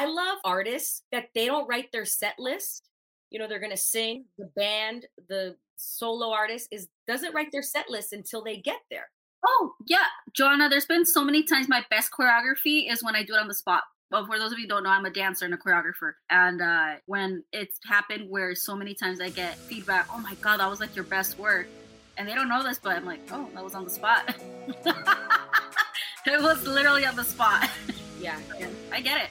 I love artists that they don't write their set list. You know, they're going to sing, the band, the solo artist is doesn't write their set list until they get there. Oh, yeah, Joanna, there's been so many times my best choreography is when I do it on the spot. Well, for those of you who don't know, I'm a dancer and a choreographer. And uh, when it's happened where so many times I get feedback, oh my God, that was like your best work. And they don't know this, but I'm like, oh, that was on the spot. it was literally on the spot. Yeah. I get it.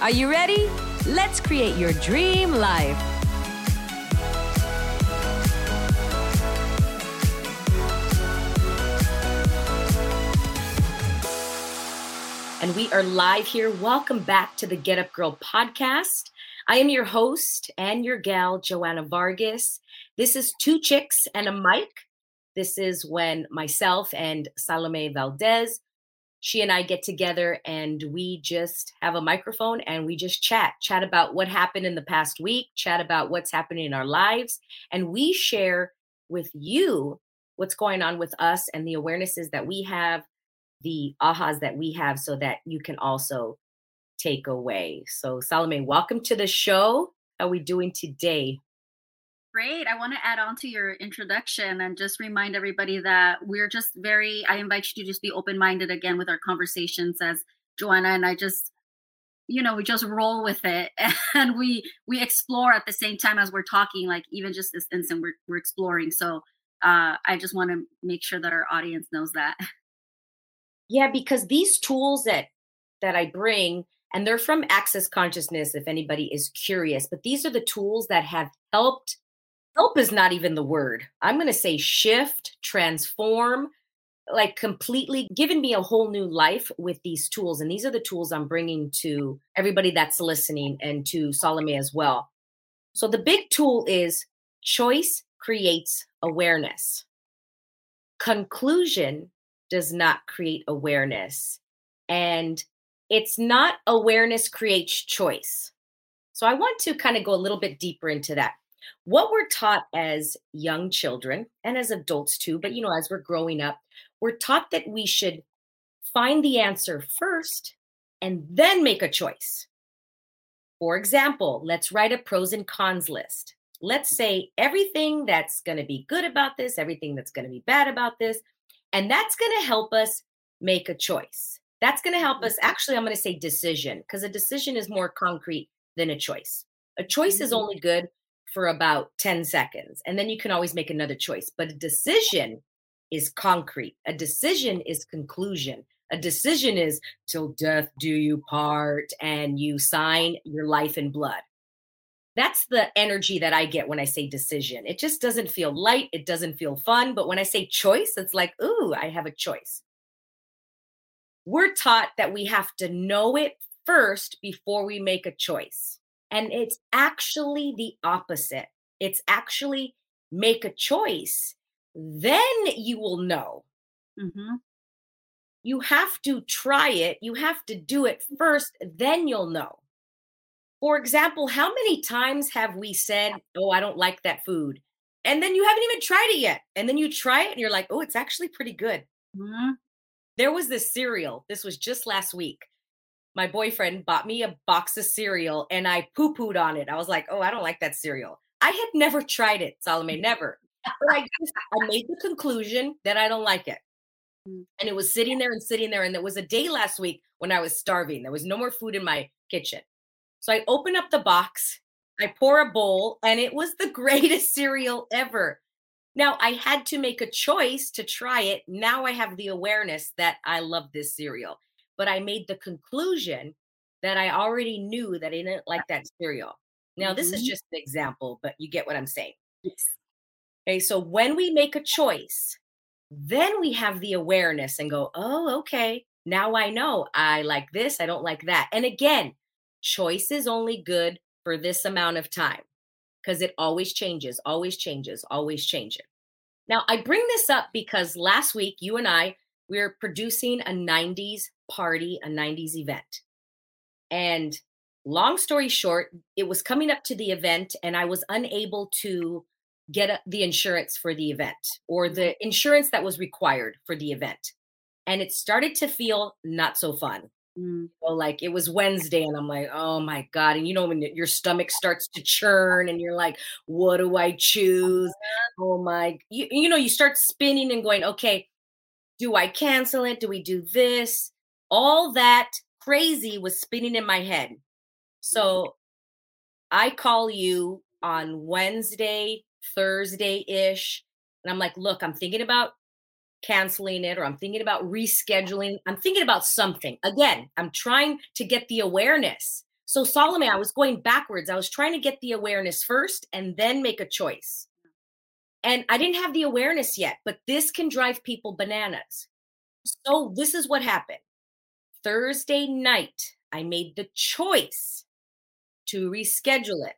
Are you ready? Let's create your dream life. And we are live here. Welcome back to the Get Up Girl podcast. I am your host and your gal, Joanna Vargas. This is Two Chicks and a Mic. This is when myself and Salome Valdez, she and I get together and we just have a microphone and we just chat, chat about what happened in the past week, chat about what's happening in our lives. And we share with you what's going on with us and the awarenesses that we have the ahas that we have so that you can also take away. So, Salome, welcome to the show. How are we doing today? Great. I want to add on to your introduction and just remind everybody that we're just very, I invite you to just be open minded again with our conversations as Joanna and I just, you know, we just roll with it and we we explore at the same time as we're talking, like even just this instant we're, we're exploring. So uh, I just want to make sure that our audience knows that. Yeah, because these tools that that I bring, and they're from Access Consciousness, if anybody is curious, but these are the tools that have helped. Help is not even the word. I'm going to say shift, transform, like completely given me a whole new life with these tools. And these are the tools I'm bringing to everybody that's listening and to Salome as well. So the big tool is choice creates awareness. Conclusion does not create awareness. And it's not awareness creates choice. So I want to kind of go a little bit deeper into that. What we're taught as young children and as adults too, but you know, as we're growing up, we're taught that we should find the answer first and then make a choice. For example, let's write a pros and cons list. Let's say everything that's going to be good about this, everything that's going to be bad about this, and that's going to help us make a choice. That's going to help us. Mm-hmm. Actually, I'm going to say decision because a decision is more concrete than a choice. A choice is only good for about 10 seconds, and then you can always make another choice. But a decision is concrete, a decision is conclusion. A decision is till death do you part, and you sign your life in blood that's the energy that I get when I say decision. It just doesn't feel light. It doesn't feel fun. But when I say choice, it's like, ooh, I have a choice. We're taught that we have to know it first before we make a choice. And it's actually the opposite. It's actually make a choice, then you will know. Mm-hmm. You have to try it, you have to do it first, then you'll know. For example, how many times have we said, Oh, I don't like that food? And then you haven't even tried it yet. And then you try it and you're like, Oh, it's actually pretty good. Mm-hmm. There was this cereal. This was just last week. My boyfriend bought me a box of cereal and I poo pooed on it. I was like, Oh, I don't like that cereal. I had never tried it, Salome, never. But I, just, I made the conclusion that I don't like it. Mm. And it was sitting there and sitting there. And there was a day last week when I was starving. There was no more food in my kitchen. So I open up the box, I pour a bowl, and it was the greatest cereal ever. Now I had to make a choice to try it. Now I have the awareness that I love this cereal, but I made the conclusion that I already knew that I didn't like that cereal. Now, this is Mhm. just an example, but you get what I'm saying. Yes. Okay, so when we make a choice, then we have the awareness and go, oh, okay, now I know I like this, I don't like that. And again, choice is only good for this amount of time because it always changes, always changes, always changes. Now, I bring this up because last week you and I we are producing a 90s party, a 90s event. And long story short, it was coming up to the event and I was unable to get the insurance for the event or the insurance that was required for the event. And it started to feel not so fun. Mm. So like it was Wednesday, and I'm like, oh my God. And you know, when your stomach starts to churn and you're like, what do I choose? Oh my, you, you know, you start spinning and going, okay, do I cancel it? Do we do this? All that crazy was spinning in my head. So mm-hmm. I call you on Wednesday, Thursday ish. And I'm like, look, I'm thinking about canceling it or I'm thinking about rescheduling. I'm thinking about something. Again, I'm trying to get the awareness. So, Salome, I mm-hmm. was going backwards. I was trying to get the awareness first and then make a choice. And I didn't have the awareness yet, but this can drive people bananas. So, this is what happened Thursday night, I made the choice to reschedule it.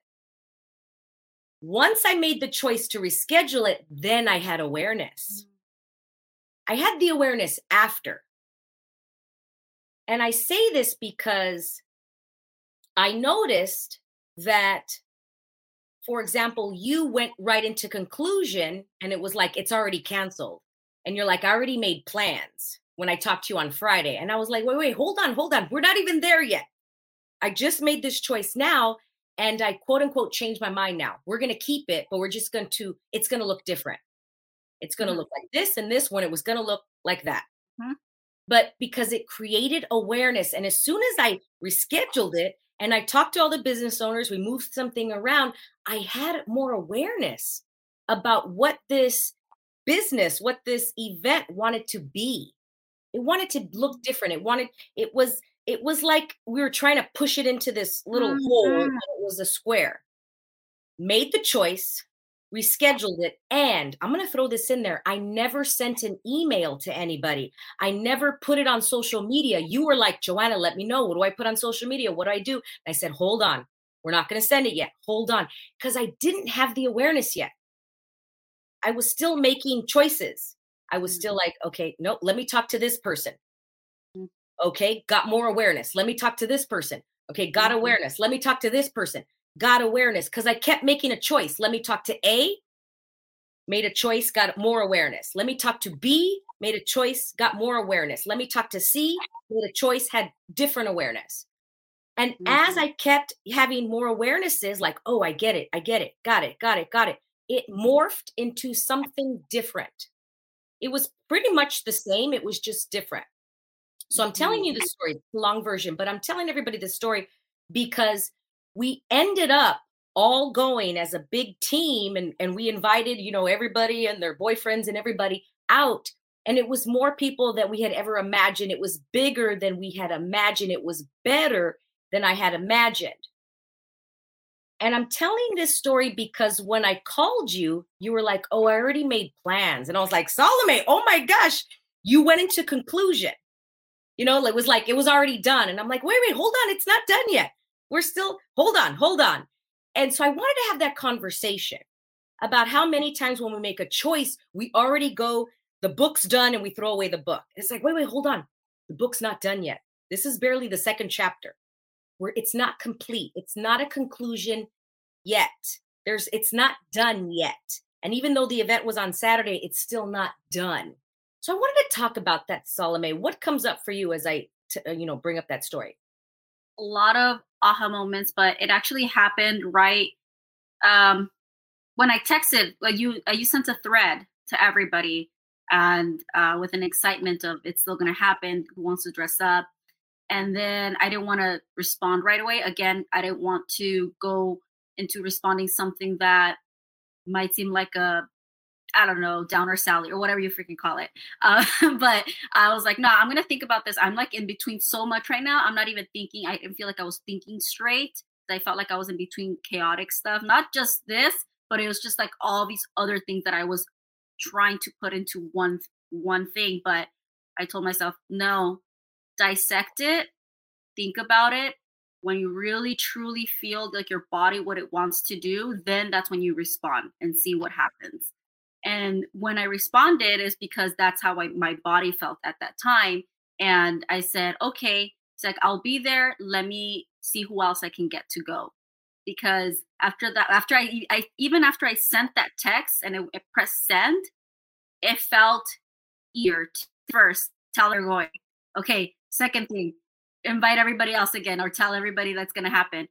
Once I made the choice to reschedule it, then I had awareness. Mm. I had the awareness after. And I say this because I noticed that, for example, you went right into conclusion and it was like, it's already canceled. And you're like, I already made plans when I talked to you on Friday. And I was like, wait, wait, hold on, hold on. We're not even there yet. I just made this choice now and I quote unquote changed my mind now. We're going to keep it, but we're just going to, it's going to look different. It's going to mm-hmm. look like this and this one. It was going to look like that. Mm-hmm. But because it created awareness. And as soon as I rescheduled it and I talked to all the business owners, we moved something around, I had more awareness about what this business, what this event wanted to be. It wanted to look different. It wanted, it was, it was like we were trying to push it into this little mm-hmm. hole. It was a square. Made the choice, rescheduled it. And I'm going to throw this in there. I never sent an email to anybody. I never put it on social media. You were like, Joanna, let me know. What do I put on social media? What do I do? And I said, hold on. We're not going to send it yet. Hold on. Because I didn't have the awareness yet. I was still making choices. I was still mm-hmm. like, okay, nope, let me talk to this person. Mm. Okay, got more awareness. Let me talk to this person. Okay, got mm-hmm. awareness. Let me talk to this person got awareness because I kept making a choice. Let me talk to A, made a choice, got more awareness. Let me talk to B, made a choice, got more awareness. Let me talk to C, made a choice, had different awareness. And mm-hmm. as I kept having more awarenesses, like, oh, I get it, I get it, got it, got it, got it, it morphed into something different. It was pretty much the same, it was just different. So I'm telling you the mm-hmm. story, long version, but I'm telling everybody the story because we ended up all going as a big team and, and we invited you know everybody and their boyfriends and everybody out and it was more people than we had ever imagined it was bigger than we had imagined it was better than i had imagined and i'm telling this story because when i called you you were like oh i already made plans and i was like salome oh my gosh you went into conclusion you know it was like it was already done and i'm like wait wait hold on it's not done yet we're still, hold on, hold on. And so I wanted to have that conversation about how many times when we make a choice, we already go, the book's done, and we throw away the book. It's like, wait, wait, hold on. The book's not done yet. This is barely the second chapter where it's not complete. It's not a conclusion yet. There's it's not done yet. And even though the event was on Saturday, it's still not done. So I wanted to talk about that, Salome. What comes up for you as I, t- uh, you know, bring up that story? A lot of aha moments, but it actually happened right um, when I texted. Like you, uh, you sent a thread to everybody, and uh, with an excitement of it's still going to happen. Who wants to dress up? And then I didn't want to respond right away. Again, I didn't want to go into responding something that might seem like a I don't know, downer Sally or whatever you freaking call it. Uh, but I was like, no, I'm gonna think about this. I'm like in between so much right now. I'm not even thinking. I didn't feel like I was thinking straight. I felt like I was in between chaotic stuff. Not just this, but it was just like all these other things that I was trying to put into one one thing, but I told myself, no, dissect it, think about it. When you really truly feel like your body what it wants to do, then that's when you respond and see what happens. And when I responded is because that's how I, my body felt at that time. And I said, okay, it's like I'll be there. Let me see who else I can get to go. Because after that, after I, I even after I sent that text and it, it pressed send, it felt ear first. Tell her going. Okay. Second thing, invite everybody else again or tell everybody that's gonna happen.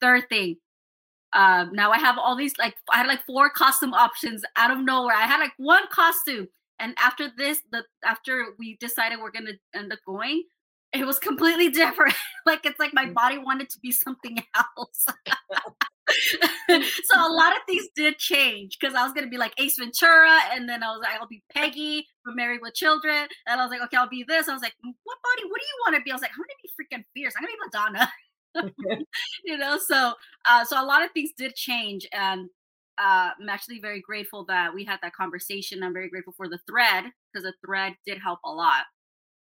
Third thing, um, now I have all these like I had like four costume options out of nowhere. I had like one costume, and after this, the after we decided we're gonna end up going, it was completely different. like it's like my mm. body wanted to be something else. so a lot of things did change because I was gonna be like Ace Ventura, and then I was like, I'll be Peggy from Married with Children, and I was like, okay, I'll be this. I was like, what body? What do you want to be? I was like, I'm gonna be freaking fierce. I'm gonna be Madonna. you know, so uh, so a lot of things did change, and uh, I'm actually very grateful that we had that conversation. I'm very grateful for the thread because the thread did help a lot.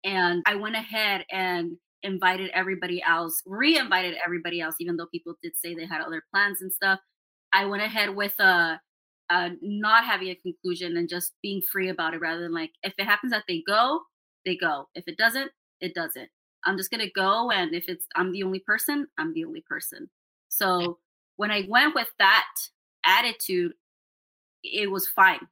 And I went ahead and invited everybody else, re-invited everybody else, even though people did say they had other plans and stuff. I went ahead with a, uh, uh, not having a conclusion and just being free about it rather than like if it happens that they go, they go. If it doesn't, it doesn't. I'm just gonna go, and if it's I'm the only person, I'm the only person. So when I went with that attitude, it was fine.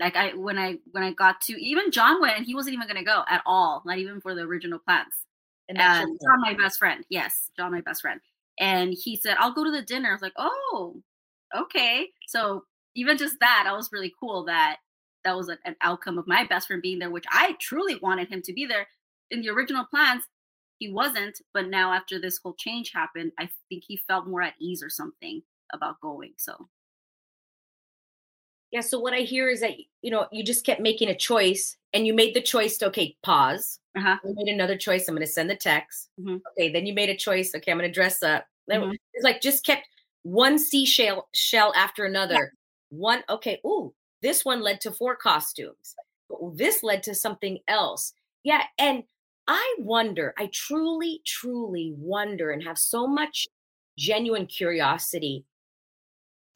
Like I when I when I got to even John went and he wasn't even gonna go at all, not even for the original plans. And that's John, my best friend. Yes, John, my best friend. And he said, I'll go to the dinner. I was like, oh, okay. So even just that, I was really cool that that was an outcome of my best friend being there, which I truly wanted him to be there. In the original plans, he wasn't, but now after this whole change happened, I think he felt more at ease or something about going. So yeah, so what I hear is that you know, you just kept making a choice and you made the choice to okay, pause. Uh-huh. You made another choice. I'm going to send the text. Mm-hmm. Okay, then you made a choice. Okay, I'm going to dress up. Mm-hmm. It's like just kept one seashell shell after another. Yeah. One okay, ooh, this one led to four costumes. This led to something else. Yeah, and I wonder, I truly, truly wonder and have so much genuine curiosity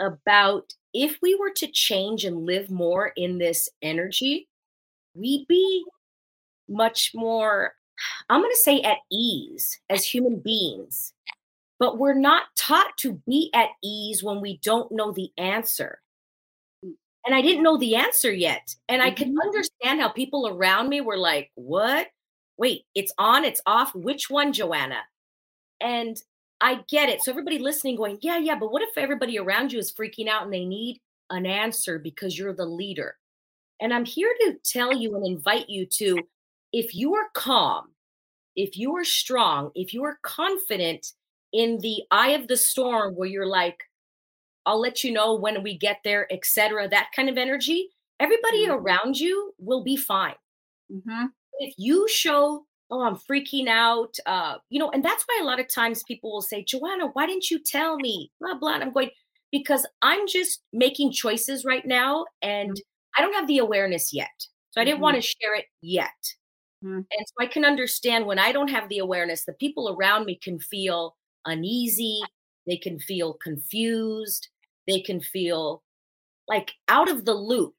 about if we were to change and live more in this energy, we'd be much more, I'm going to say, at ease as human beings. But we're not taught to be at ease when we don't know the answer. And I didn't know the answer yet. And I could mm-hmm. understand how people around me were like, What? wait, it's on, it's off. Which one, Joanna? And I get it. So everybody listening going, yeah, yeah, but what if everybody around you is freaking out and they need an answer because you're the leader? And I'm here to tell you and invite you to if you are calm, if you are strong, if you are confident in the eye of the storm where you're like, I'll let you know when we get there, etc. That kind of energy, everybody mm-hmm. around you will be fine. Mm-hmm if you show oh i'm freaking out uh you know and that's why a lot of times people will say joanna why didn't you tell me blah blah and i'm going because i'm just making choices right now and mm-hmm. i don't have the awareness yet so i didn't mm-hmm. want to share it yet mm-hmm. and so i can understand when i don't have the awareness the people around me can feel uneasy they can feel confused they can feel like out of the loop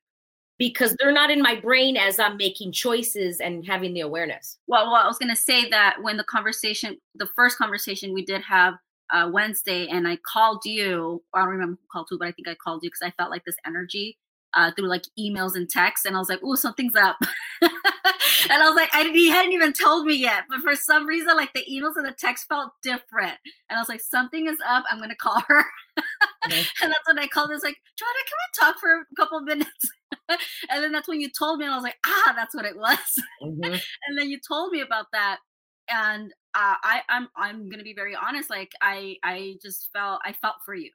because they're not in my brain as I'm making choices and having the awareness. Well, well I was going to say that when the conversation, the first conversation we did have uh, Wednesday, and I called you, I don't remember who called who, but I think I called you because I felt like this energy uh, through like emails and texts, and I was like, "Oh, something's up," and I was like, I, "He hadn't even told me yet," but for some reason, like the emails and the text felt different, and I was like, "Something is up. I'm gonna call her," and that's when I called. I was like, "Joanna, can we talk for a couple minutes?" and then that's when you told me, and I was like, "Ah, that's what it was," mm-hmm. and then you told me about that, and uh, I, I'm I'm gonna be very honest. Like I I just felt I felt for you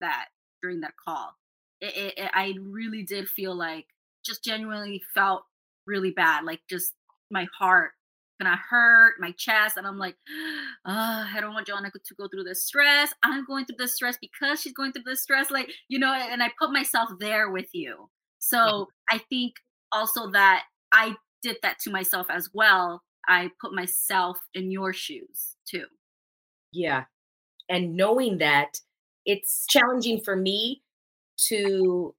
that during that call it, it, it, I really did feel like just genuinely felt really bad, like just my heart kind of hurt, my chest, and I'm like, oh, I don't want Joanna to go through this stress. I'm going through this stress because she's going through this stress, like you know, and I put myself there with you. So I think also that I did that to myself as well. I put myself in your shoes too. Yeah. And knowing that it's challenging for me to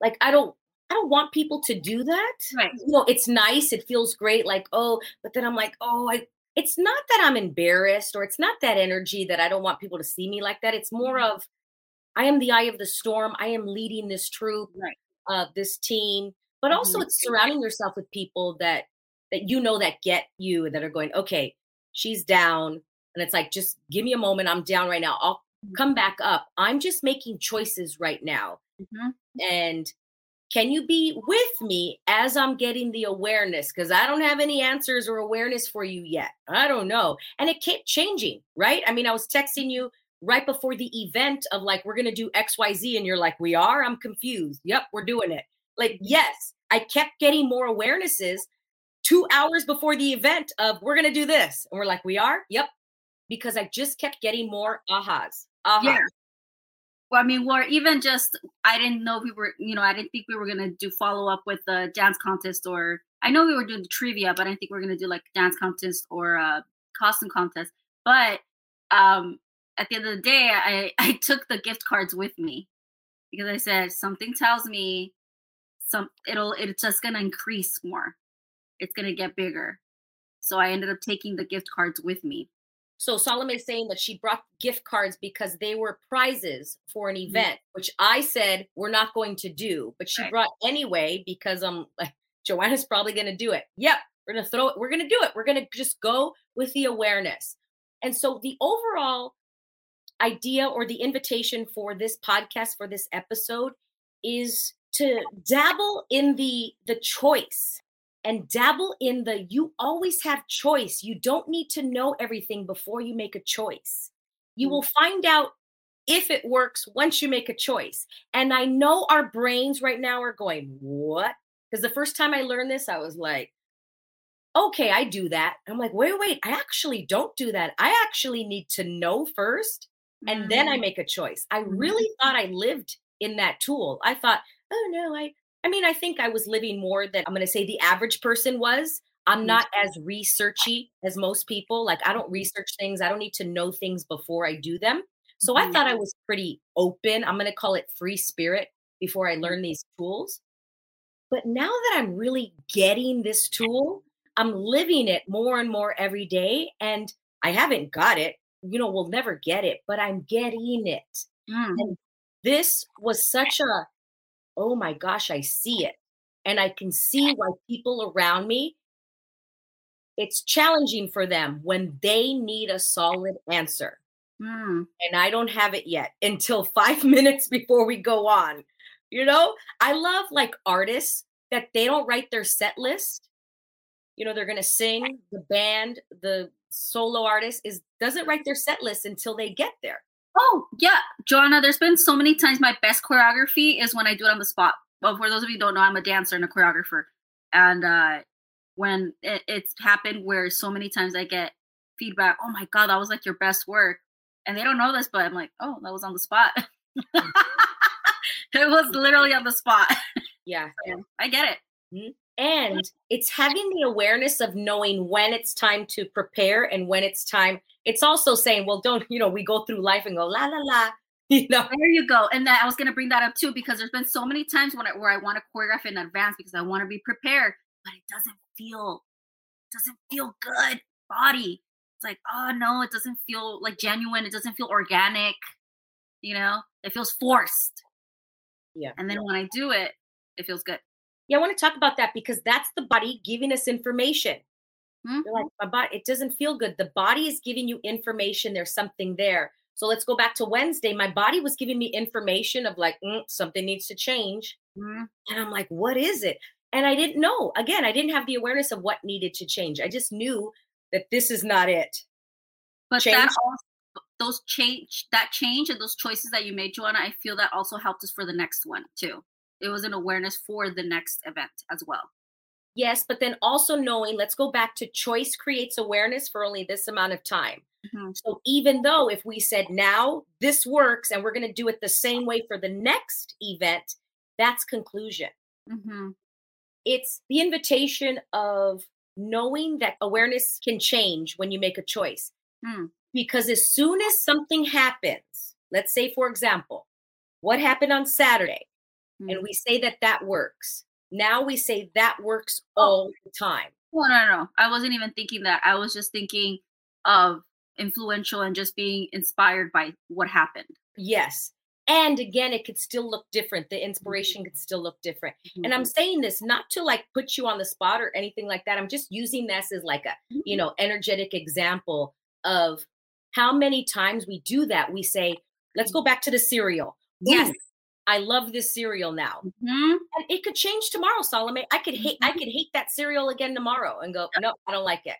like I don't I don't want people to do that. Right. You know, it's nice, it feels great like, oh, but then I'm like, oh, I it's not that I'm embarrassed or it's not that energy that I don't want people to see me like that. It's more Mhm. of I am the eye of the storm. I am leading this troop, Right. uh, this team, but also Mhm. it's surrounding yourself with people that that you know that get you and that are going, okay, she's down, and it's like, just give me a moment. I'm down right now. I'll. Come back up. I'm just making choices right now, Mhm. and can you be with me as I'm getting the awareness? Because I don't have any answers or awareness for you yet. I don't know. And it kept changing, right? I mean, I was texting you right before the event of like, we're going to do XYZ. And you're like, we are? I'm confused. Yep, we're doing it. Like, yes, I kept getting more awarenesses two hours before the event of we're going to do this. And we're like, we are? Yep. Because I just kept getting more ahas. Ahas. Yeah. Well, I mean, or even just I didn't know we were, you know, I didn't think we were gonna do follow up with the dance contest, or I know we were doing the trivia, but I think we are gonna do like dance contest or a costume contest. But um, at the end of the day, I I took the gift cards with me because I said something tells me some it'll it's just gonna increase more. It's gonna get bigger. So I ended up taking the gift cards with me. So Salome is saying that she brought gift cards because they were prizes for an Mhm. event, which I said we're not going to do, but she Right. brought anyway because I'm like Joanna's probably going to do it. Yep, we're going to throw it. We're going to do it. We're going to just go with the awareness. And so the overall idea or the invitation for this podcast for this episode is to dabble in the the choice and dabble in the you always have choice. You don't need to know everything before you make a choice. You Mm. will find out if it works once you make a choice. And I know our brains right now are going, What? Because the first time I learned this, I was like, Okay, I do that. I'm like, Wait, wait, I actually don't do that. I actually need to know first and then I Mm. make a choice. I Mhm. really thought I lived in that tool. I thought, oh no, I I mean, I think I was living more than I'm going to say the average person was. I'm Mhm. not as researchy as most people. Like I Mm-hmm. don't research things. I don't need to know things before I do them. So I thought I was pretty open. I'm going to call it free spirit before Mm-hmm. I learn these tools. But now that I'm really getting this tool, I'm living it more and more every day and I haven't got it. You know, we'll never get it, but I'm getting it. Mm. And this was such a, oh my gosh, I see it. And I can see why people around me, it's challenging for them when they need a solid answer. Mm. And I don't have it yet until five minutes before we go on. You know, I love like artists that they don't write their set list. You know, they're going to sing, the band, the solo artist is doesn't write their set list until they get there. Oh yeah, Joanna. There's been so many times my best choreography is when I do it on the spot. Well, for those of you who don't know, I'm a dancer and a choreographer, and uh, when it, it's happened where so many times I get feedback, oh my god, that was like your best work, and they don't know this, but I'm like, oh, that was on the spot. it was literally on the spot. Yeah. So, I get it. And it's having the awareness of knowing when it's time to prepare and when it's time. It's also saying, well, don't, you know, we go through life and go, la, la, la, you know. There you go. And that I was gonna bring that up too because there's been so many times when I, where I want to choreograph in advance because I want to be prepared, but it doesn't feel doesn't feel good. Body. It's like, oh no, it doesn't feel like genuine. It doesn't feel organic. You know, it feels forced. Yeah. And then when I do it, it feels good. Yeah, I want to talk about that because that's the body giving us information. Mhm. You're like, my body, it doesn't feel good. The body is giving you information. There's something there. So let's go back to Wednesday. My body was giving me information of like, mm, something needs to change. Mhm. And I'm like, what is it? And I didn't know. Again, I didn't have the awareness of what needed to change. I just knew that this is not it. But Change. that also, those change, that change, and those choices that you made, Joanna, I feel that also helped us for the next one too. It was an awareness for the next event as well. Yes, but then also knowing, let's go back to choice creates awareness for only this amount of time. Mhm. So even though if we said now this works and we're going to do it the same way for the next event, that's conclusion. Mm-hmm. it's the invitation of knowing that awareness can change when you make a choice. Hmm. Because as soon as something happens, let's say, for example, what happened on Saturday, Hmm. and mm. we say that that works. Now we say that works Oh. all the time. No, no, no. I wasn't even thinking that. I was just thinking of influential and just being inspired by what happened. Yes. And again, it could still look different. The mm-hmm. inspiration could still look different. And I'm mm-hmm. saying this not to like put you on the spot or anything like that. I'm just using this as like a, you mm-hmm. know, energetic example of how many times we do that. We say, let's mm. go back to the cereal. Yes. I love this cereal now. Mhm. And it could change tomorrow, Salome. I could hate I could hate that cereal again tomorrow and go, no, I don't like it.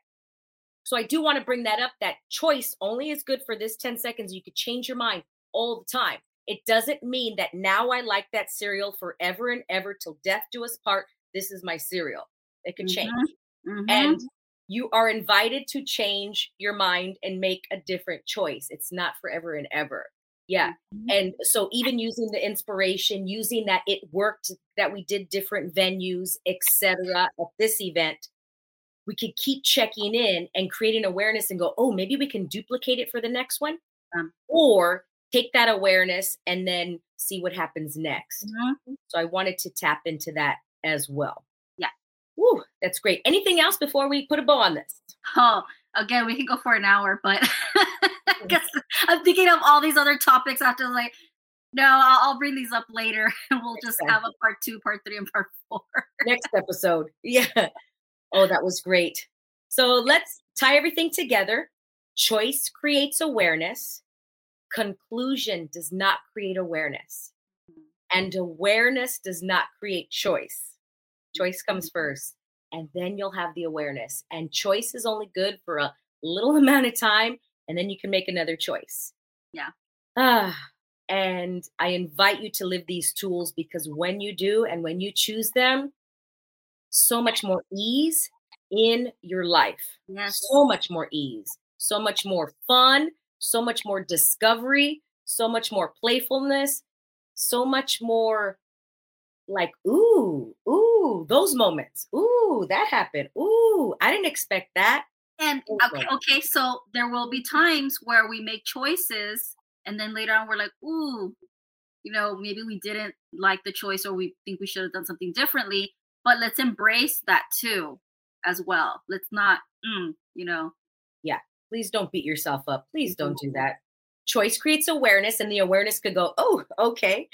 So I do want to bring that up. That choice only is good for this 10 seconds. You could change your mind all the time. It doesn't mean that now I like that cereal forever and ever till death do us part. This is my cereal. It could change. Mhm. And you are invited to change your mind and make a different choice. It's not forever and ever. Yeah. Mhm. And so even using the inspiration, using that it worked, that we did different venues, etc. at this event, we could keep checking in and creating awareness and go, oh, maybe we can duplicate it for the next one. Um. or take that awareness and then see what happens next. Mhm. So I wanted to tap into that as well. Yeah. Woo, that's great. Anything else before we put a bow on this? Oh, again, we can go for an hour, but I'm thinking of all these other topics after like, no, I'll, I'll bring these up later and we'll just have a part two, part three, and part four. Next episode. Yeah. Oh, that was great. So let's tie everything together. Choice creates awareness. Conclusion does not create awareness. And awareness does not create choice. Choice comes mm-hmm. first, and then you'll have the awareness. And choice is only good for a little amount of time, and then you can make another choice. Yeah. Ah, and I invite you to live these tools because when you do and when you choose them, so much more ease in your life. Yes. So much more ease, so much more fun, so much more discovery, so much more playfulness, so much more like, ooh, ooh, those moments. Ooh, that happened. Ooh, I didn't expect that. And okay, okay, so there will be times where we make choices and then later on we're like, ooh, you know, maybe we didn't like the choice or we think we should have done something differently. But let's embrace that too, as well. Let's not, mm, you know, Yeah. Please don't beat yourself up. Please don't do that. Choice creates awareness, and the awareness could go, oh, okay,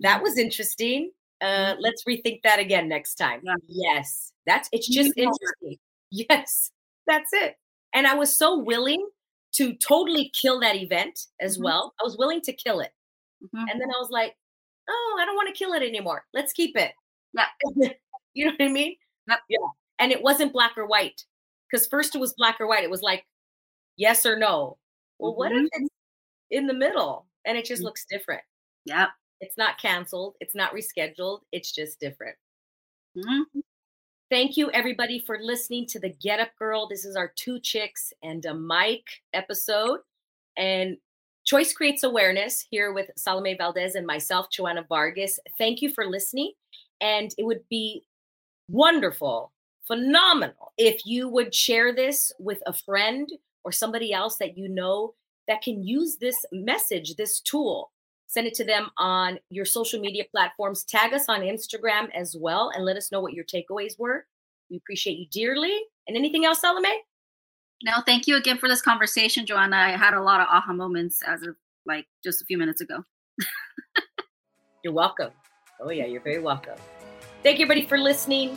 that was interesting. Uh, let's rethink that again next time. Yeah. Yes, that's it's just interesting. Yes, that's it. And I was so willing to totally kill that event as Mhm. well. I was willing to kill it. mhm. And then I was like, oh, I don't want to kill it anymore. Let's keep it. Yeah. you know what I mean? Yep. Yeah. And it wasn't black or white. Because first it was black or white. It was like yes or no. Well, what if it's in the middle and it just Mm. looks different? Yeah. It's not canceled. It's not rescheduled. It's just different. Thank you, everybody, for listening to the Get Up Girl. This is our two chicks and a mic episode. And Choice Creates Awareness here with Salome Valdez and myself, Joanna Vargas. Thank you for listening. And it would be wonderful, phenomenal if you would share this with a friend or somebody else that you know that can use this message, this tool. Send it to them on your social media platforms. Tag us on Instagram as well and let us know what your takeaways were. We appreciate you dearly. And anything else, Salome? No, thank you again for this conversation, Joanna. I had a lot of aha moments as of like just a few minutes ago. You're welcome. Oh, yeah, you're very welcome. Thank you, everybody, for listening.